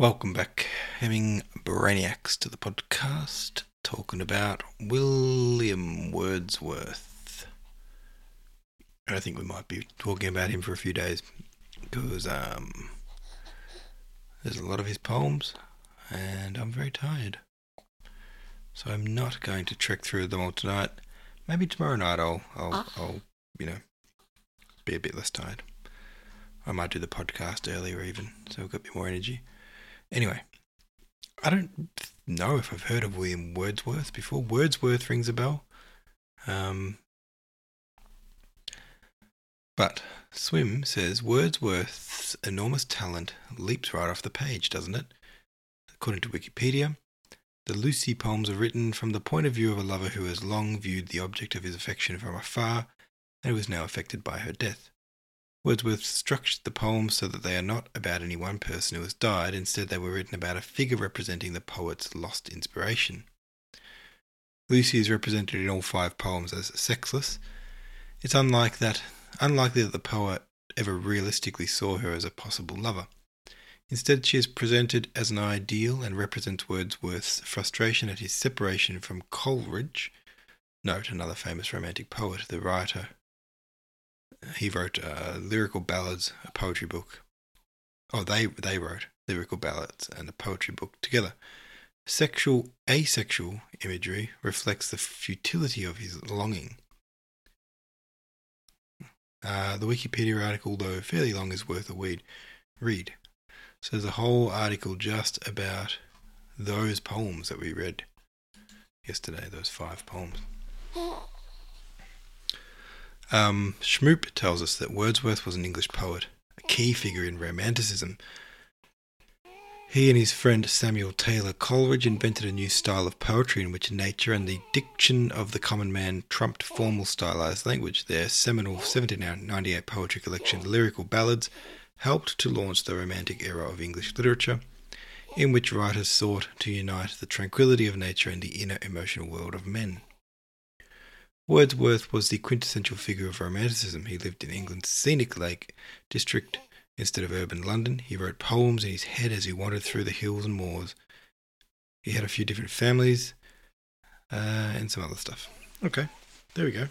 Welcome back, having Brainiacs to the podcast, talking about William Wordsworth. I think we might be talking about him for a few days because um, there's a lot of his poems, and I'm very tired. So I'm not going to trek through them all tonight. Maybe tomorrow night I'll, I'll, I'll, you know, be a bit less tired. I might do the podcast earlier even, so I've got a bit more energy. Anyway, I don't know if I've heard of William Wordsworth before. Wordsworth rings a bell. Um, but Swim says Wordsworth's enormous talent leaps right off the page, doesn't it? According to Wikipedia, the Lucy poems are written from the point of view of a lover who has long viewed the object of his affection from afar and who is now affected by her death. Wordsworth structured the poems so that they are not about any one person who has died, instead, they were written about a figure representing the poet's lost inspiration. Lucy is represented in all five poems as sexless. It's unlike that, unlikely that the poet ever realistically saw her as a possible lover. Instead, she is presented as an ideal and represents Wordsworth's frustration at his separation from Coleridge. Note another famous romantic poet, the writer he wrote uh, lyrical ballads, a poetry book. Oh, they they wrote lyrical ballads and a poetry book together. Sexual asexual imagery reflects the futility of his longing. Uh, the Wikipedia article, though fairly long, is worth a read. Read. So there's a whole article just about those poems that we read yesterday. Those five poems. Um, Shmoop tells us that Wordsworth was an English poet, a key figure in Romanticism. He and his friend Samuel Taylor Coleridge invented a new style of poetry in which nature and the diction of the common man trumped formal stylized language. Their seminal 1798 poetry collection, Lyrical Ballads, helped to launch the Romantic era of English literature, in which writers sought to unite the tranquility of nature and the inner emotional world of men. Wordsworth was the quintessential figure of Romanticism. He lived in England's scenic Lake District instead of urban London. He wrote poems in his head as he wandered through the hills and moors. He had a few different families uh, and some other stuff. Okay, there we go.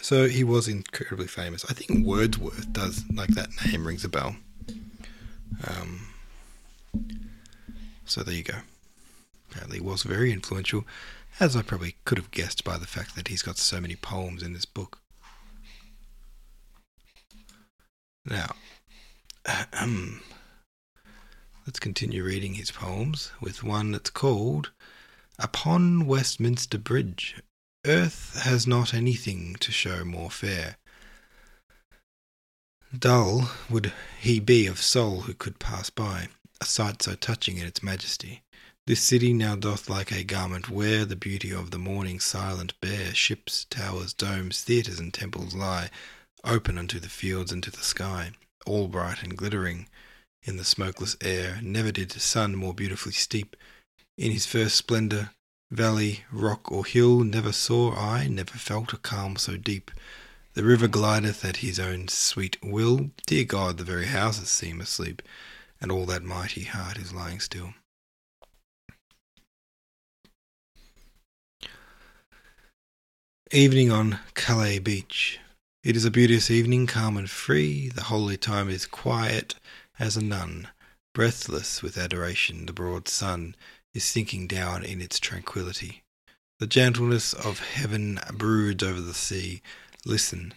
So he was incredibly famous. I think Wordsworth does, like that name rings a bell. Um, so there you go. He was very influential as I probably could have guessed by the fact that he's got so many poems in this book. Now, um, let's continue reading his poems with one that's called Upon Westminster Bridge. Earth has not anything to show more fair. Dull would he be of soul who could pass by, a sight so touching in its majesty. This city now doth like a garment wear the beauty of the morning silent bare. Ships, towers, domes, theatres, and temples lie open unto the fields and to the sky, all bright and glittering in the smokeless air. Never did sun more beautifully steep in his first splendour. Valley, rock, or hill, never saw I, never felt a calm so deep. The river glideth at his own sweet will. Dear God, the very houses seem asleep, and all that mighty heart is lying still. Evening on Calais Beach. It is a beauteous evening, calm and free. The holy time is quiet as a nun. Breathless with adoration, the broad sun is sinking down in its tranquillity. The gentleness of heaven broods over the sea. Listen,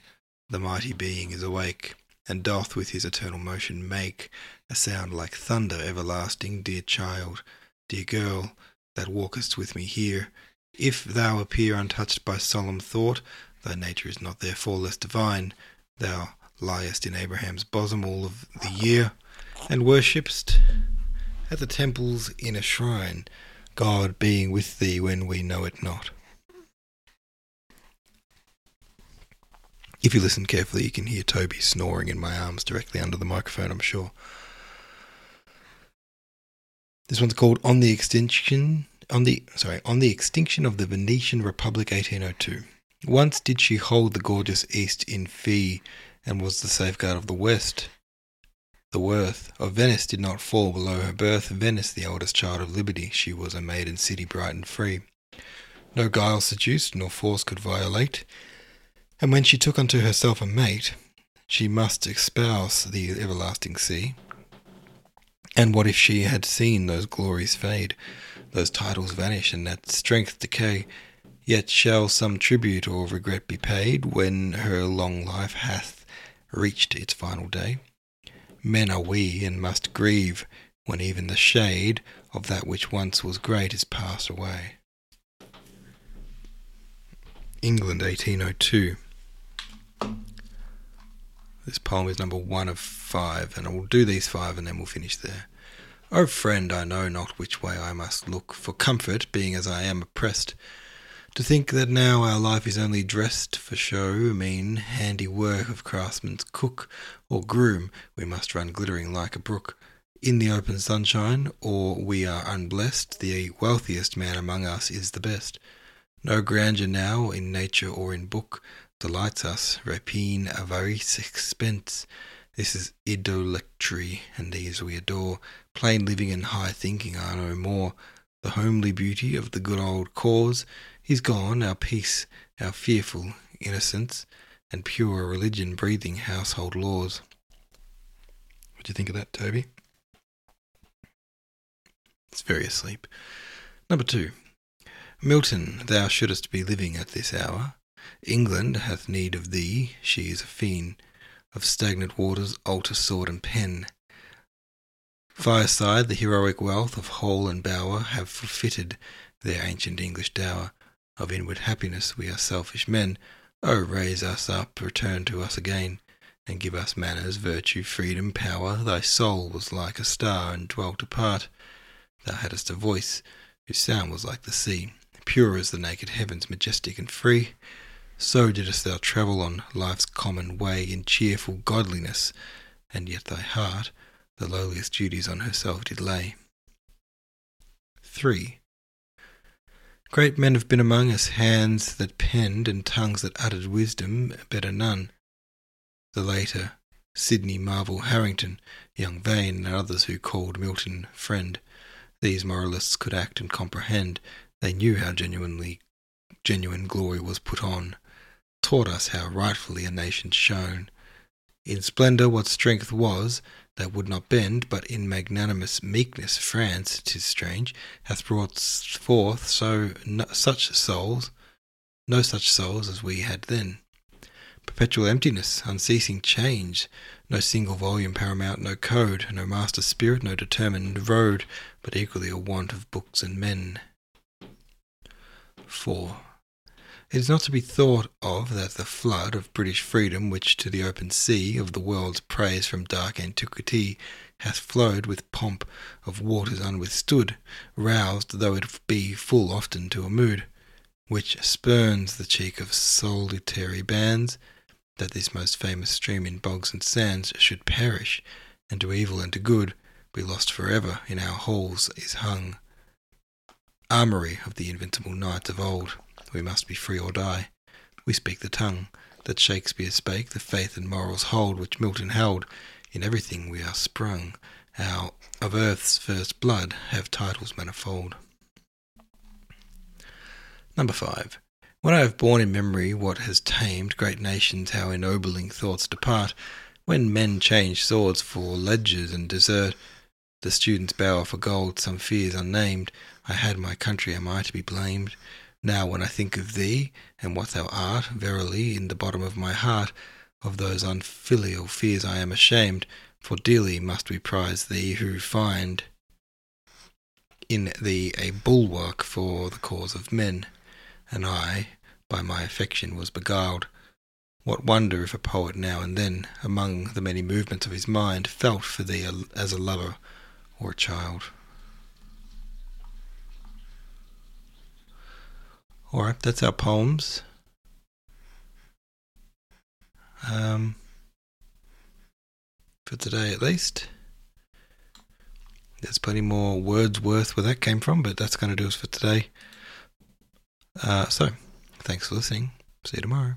the mighty being is awake, and doth with his eternal motion make a sound like thunder everlasting. Dear child, dear girl, that walkest with me here, if thou appear untouched by solemn thought, thy nature is not therefore less divine. Thou liest in Abraham's bosom all of the year, and worshipst at the temple's inner shrine, God being with thee when we know it not. If you listen carefully, you can hear Toby snoring in my arms directly under the microphone, I'm sure. This one's called On the Extinction on the sorry on the extinction of the Venetian Republic 1802. Once did she hold the gorgeous East in fee, and was the safeguard of the West. The worth of Venice did not fall below her birth. Venice, the eldest child of liberty, she was a maiden city bright and free. No guile seduced, nor force could violate. And when she took unto herself a mate, she must espouse the everlasting sea. And what if she had seen those glories fade, those titles vanish, and that strength decay? Yet shall some tribute or regret be paid when her long life hath reached its final day. Men are we, and must grieve when even the shade of that which once was great is passed away. England, 1802. This poem is number one of five, and I will do these five and then we'll finish there. O friend, I know not which way I must look for comfort, being as I am oppressed. To think that now our life is only dressed for show, mean handiwork of craftsman's cook or groom, we must run glittering like a brook in the open sunshine, or we are unblessed. The wealthiest man among us is the best. No grandeur now in nature or in book delights us. Rapine, avarice, expense. This is idolatry, and these we adore. Plain living and high thinking are no more. The homely beauty of the good old cause He's gone, our peace, our fearful innocence, and pure religion breathing household laws. What do you think of that, Toby? It's very asleep. Number two. Milton, thou shouldst be living at this hour. England hath need of thee, she is a fiend of stagnant waters, altar, sword, and pen. Fireside, the heroic wealth of hall and bower have forfeited their ancient English dower of inward happiness, we are selfish men. Oh, raise us up, return to us again, and give us manners, virtue, freedom, power. Thy soul was like a star and dwelt apart. Thou hadst a voice whose sound was like the sea, pure as the naked heavens, majestic and free. So didst thou travel on life's common way in cheerful godliness, and yet thy heart the lowliest duties on herself did lay. 3. Great men have been among us, hands that penned and tongues that uttered wisdom, better none. The later, Sidney Marvel Harrington, young Vane, and others who called Milton friend. These moralists could act and comprehend. They knew how genuinely genuine glory was put on, taught us how rightfully a nation shone. In splendour what strength was, that would not bend, but in magnanimous meekness France, 'tis strange, hath brought forth so no, such souls, no such souls as we had then. Perpetual emptiness, unceasing change, no single volume paramount, no code, no master spirit, no determined road, but equally a want of books and men. 4. It is not to be thought of that the flood of British freedom, which to the open sea of the world's praise from dark antiquity hath flowed with pomp of waters unwithstood, roused though it be full often to a mood, which spurns the cheek of solitary bands, that this most famous stream in bogs and sands should perish, and to evil and to good be lost for ever in our halls is hung. Armoury of the invincible knights of old we must be free or die. We speak the tongue that Shakespeare spake, the faith and morals hold which Milton held. In everything we are sprung. Our of earth's first blood have titles manifold. Number five. When I have borne in memory what has tamed great nations, how ennobling thoughts depart, when men change swords for ledgers and desert, the student's bower for gold, some fears unnamed, I had my country, am I to be blamed? Now, when I think of thee, and what thou art, verily, in the bottom of my heart, of those unfilial fears I am ashamed, for dearly must we prize thee who find in thee a bulwark for the cause of men. And I, by my affection, was beguiled. What wonder if a poet now and then, among the many movements of his mind, felt for thee as a lover or a child? Alright, that's our poems. Um, for today at least. There's plenty more Wordsworth where that came from, but that's going to do us for today. Uh, so, thanks for listening. See you tomorrow.